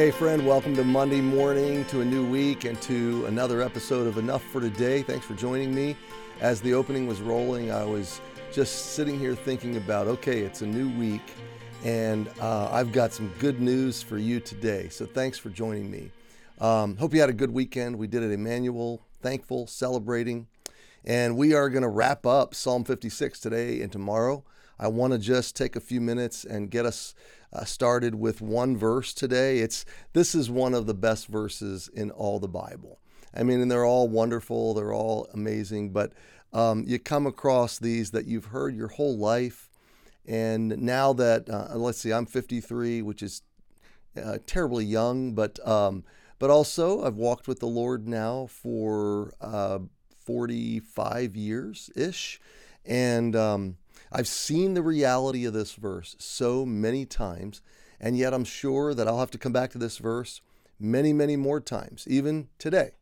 Hey, friend, welcome to Monday morning, to a new week, and to another episode of Enough for Today. Thanks for joining me. As the opening was rolling, I was just sitting here thinking about okay, it's a new week, and uh, I've got some good news for you today. So thanks for joining me. Um, hope you had a good weekend. We did it Emmanuel, thankful, celebrating, and we are going to wrap up Psalm 56 today and tomorrow. I want to just take a few minutes and get us uh, started with one verse today. It's this is one of the best verses in all the Bible. I mean, and they're all wonderful, they're all amazing, but um, you come across these that you've heard your whole life, and now that uh, let's see, I'm 53, which is uh, terribly young, but um, but also I've walked with the Lord now for uh, 45 years ish, and um, I've seen the reality of this verse so many times, and yet I'm sure that I'll have to come back to this verse many, many more times, even today.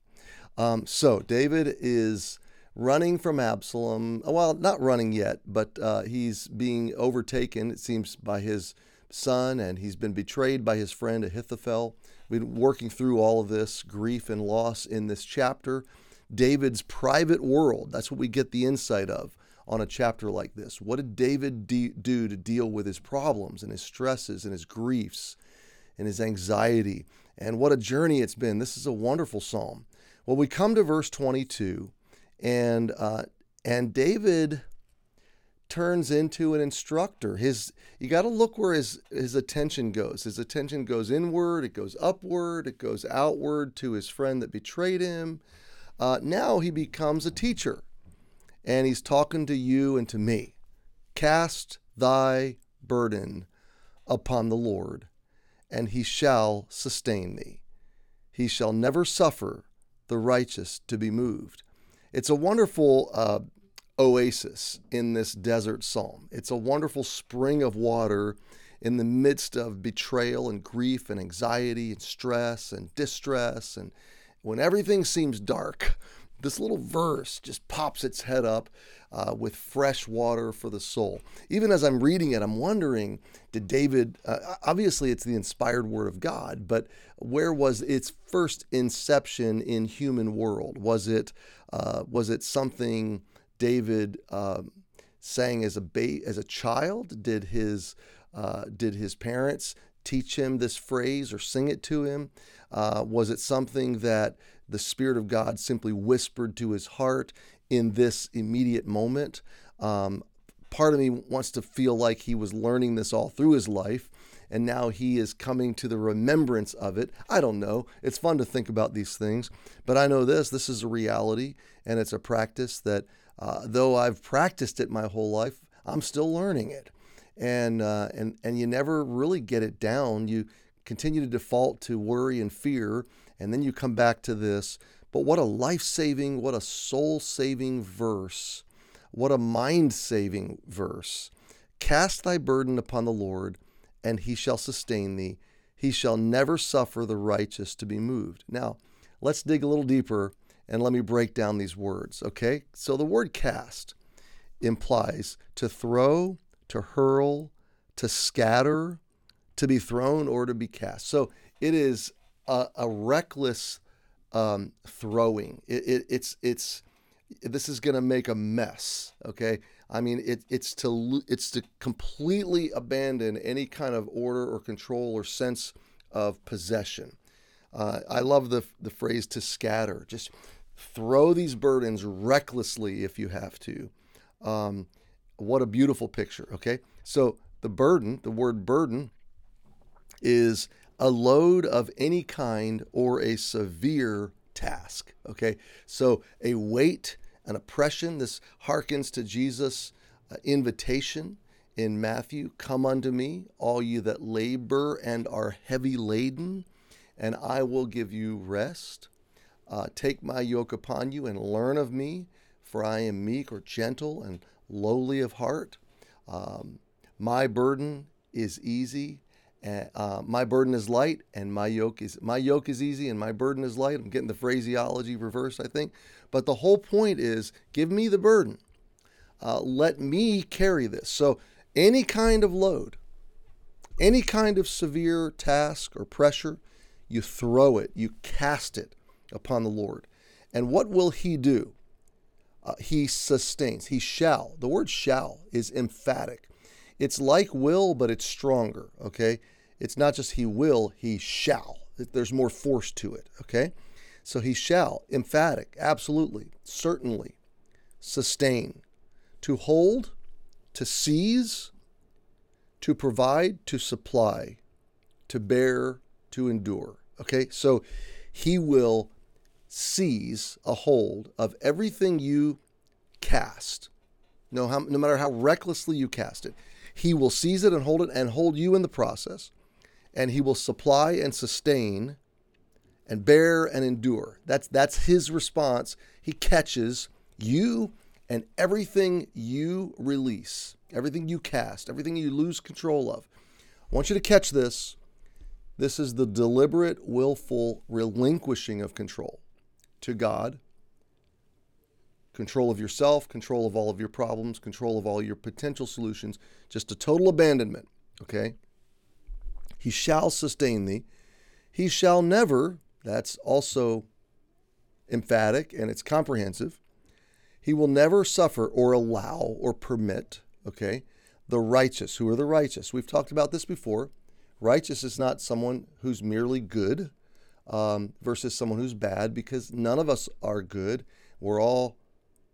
Um, so David is running from Absalom. Well, not running yet, but uh, he's being overtaken, it seems, by his son, and he's been betrayed by his friend Ahithophel. We've been working through all of this grief and loss in this chapter. David's private world, that's what we get the insight of on a chapter like this. What did David de- do to deal with his problems and his stresses and his griefs and his anxiety? And what a journey it's been. This is a wonderful psalm. Well, we come to verse 22, and uh, and David turns into an instructor. His you got to look where his his attention goes. His attention goes inward, it goes upward, it goes outward to his friend that betrayed him. Uh, now he becomes a teacher and he's talking to you and to me. Cast thy burden upon the Lord, and he shall sustain thee. He shall never suffer the righteous to be moved. It's a wonderful uh, oasis in this desert psalm. It's a wonderful spring of water in the midst of betrayal and grief and anxiety and stress and distress. And when everything seems dark, this little verse just pops its head up uh, with fresh water for the soul. Even as I'm reading it, I'm wondering did David, uh, obviously it's the inspired word of God, but where was its first inception in human world? Was it, uh, was it something David um, sang as a, ba- as a child? Did his, uh, did his parents teach him this phrase or sing it to him? Uh, was it something that the Spirit of God simply whispered to his heart in this immediate moment. Um, part of me wants to feel like he was learning this all through his life and now he is coming to the remembrance of it. I don't know. It's fun to think about these things, but I know this this is a reality and it's a practice that uh, though I've practiced it my whole life, I'm still learning it. And, uh, and, and you never really get it down. You continue to default to worry and fear and then you come back to this. But what a life saving, what a soul saving verse. What a mind saving verse. Cast thy burden upon the Lord, and he shall sustain thee. He shall never suffer the righteous to be moved. Now, let's dig a little deeper and let me break down these words, okay? So the word cast implies to throw, to hurl, to scatter, to be thrown, or to be cast. So it is a, a reckless um, throwing. It, it, it's it's this is going to make a mess. Okay, I mean it, it's to it's to completely abandon any kind of order or control or sense of possession. Uh, I love the the phrase to scatter. Just throw these burdens recklessly if you have to. Um, what a beautiful picture. Okay, so the burden, the word burden, is a load of any kind or a severe task. Okay, so a weight, an oppression. This harkens to Jesus' uh, invitation in Matthew Come unto me, all you that labor and are heavy laden, and I will give you rest. Uh, take my yoke upon you and learn of me, for I am meek or gentle and lowly of heart. Um, my burden is easy uh, my burden is light and my yoke is my yoke is easy and my burden is light. I'm getting the phraseology reversed, I think. But the whole point is give me the burden. Uh, let me carry this. So any kind of load, any kind of severe task or pressure, you throw it, you cast it upon the Lord. And what will He do? Uh, he sustains. He shall. The word shall is emphatic. It's like will, but it's stronger. Okay. It's not just He will, He shall. There's more force to it. Okay. So He shall. Emphatic. Absolutely. Certainly. Sustain. To hold, to seize, to provide, to supply, to bear, to endure. Okay, so he will seize a hold of everything you cast, no, how, no matter how recklessly you cast it. He will seize it and hold it and hold you in the process. And he will supply and sustain and bear and endure. That's, that's his response. He catches you and everything you release, everything you cast, everything you lose control of. I want you to catch this this is the deliberate, willful relinquishing of control to God, control of yourself, control of all of your problems, control of all your potential solutions, just a total abandonment. Okay? He shall sustain thee. He shall never, that's also emphatic and it's comprehensive. He will never suffer or allow or permit, okay, the righteous. Who are the righteous? We've talked about this before. Righteous is not someone who's merely good um, versus someone who's bad because none of us are good. We're all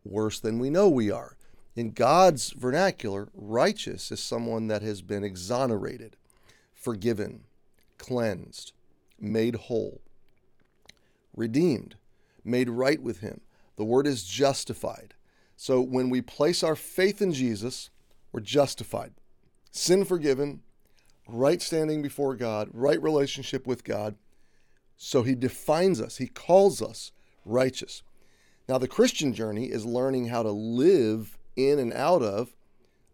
worse than we know we are. In God's vernacular, righteous is someone that has been exonerated, forgiven, cleansed, made whole, redeemed, made right with Him. The word is justified. So when we place our faith in Jesus, we're justified, sin forgiven, right standing before God, right relationship with God. So he defines us, he calls us righteous. Now, the Christian journey is learning how to live in and out of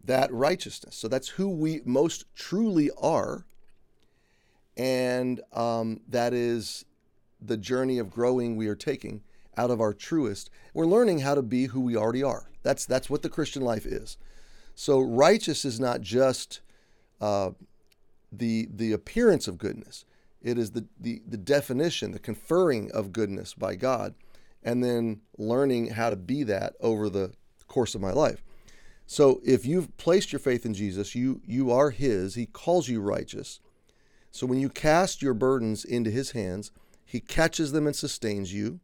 that righteousness. So that's who we most truly are. And um, that is the journey of growing we are taking out of our truest. We're learning how to be who we already are. That's, that's what the Christian life is. So, righteous is not just uh, the the appearance of goodness. It is the, the, the definition, the conferring of goodness by God, and then learning how to be that over the course of my life. So if you've placed your faith in Jesus, you you are his. He calls you righteous. So when you cast your burdens into his hands, he catches them and sustains you,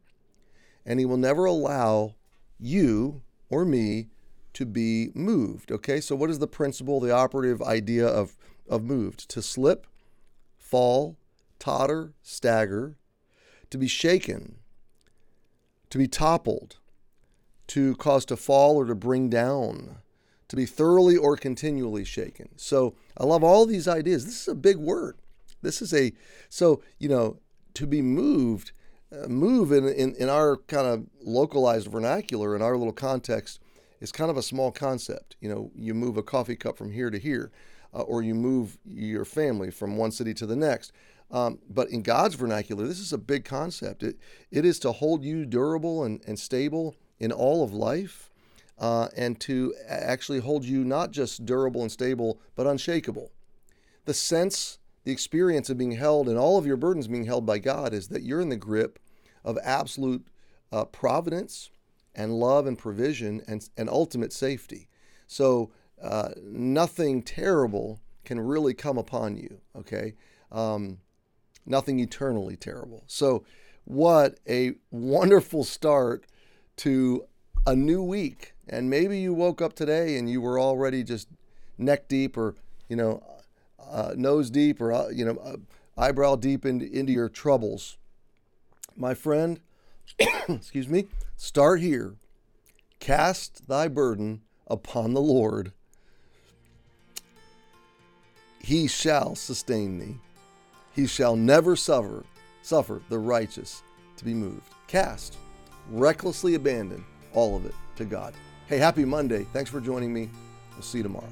and he will never allow you or me to be moved. Okay? So what is the principle, the operative idea of of moved to slip, fall, totter, stagger, to be shaken, to be toppled, to cause to fall or to bring down, to be thoroughly or continually shaken. So I love all these ideas. This is a big word. This is a, so, you know, to be moved, uh, move in, in, in our kind of localized vernacular, in our little context, is kind of a small concept. You know, you move a coffee cup from here to here uh, or you move your family from one city to the next. Um, but in God's vernacular, this is a big concept. It, it is to hold you durable and, and stable in all of life uh, and to actually hold you not just durable and stable, but unshakable. The sense, the experience of being held and all of your burdens being held by God is that you're in the grip of absolute uh, providence and love and provision and, and ultimate safety. So uh, nothing terrible can really come upon you, okay? Um, nothing eternally terrible. So, what a wonderful start to a new week. And maybe you woke up today and you were already just neck deep or, you know, uh, nose deep or, uh, you know, uh, eyebrow deep into, into your troubles. My friend, excuse me, start here. Cast thy burden upon the Lord he shall sustain thee. He shall never suffer suffer the righteous to be moved. Cast, recklessly abandon all of it to God. Hey, happy Monday. Thanks for joining me. We'll see you tomorrow.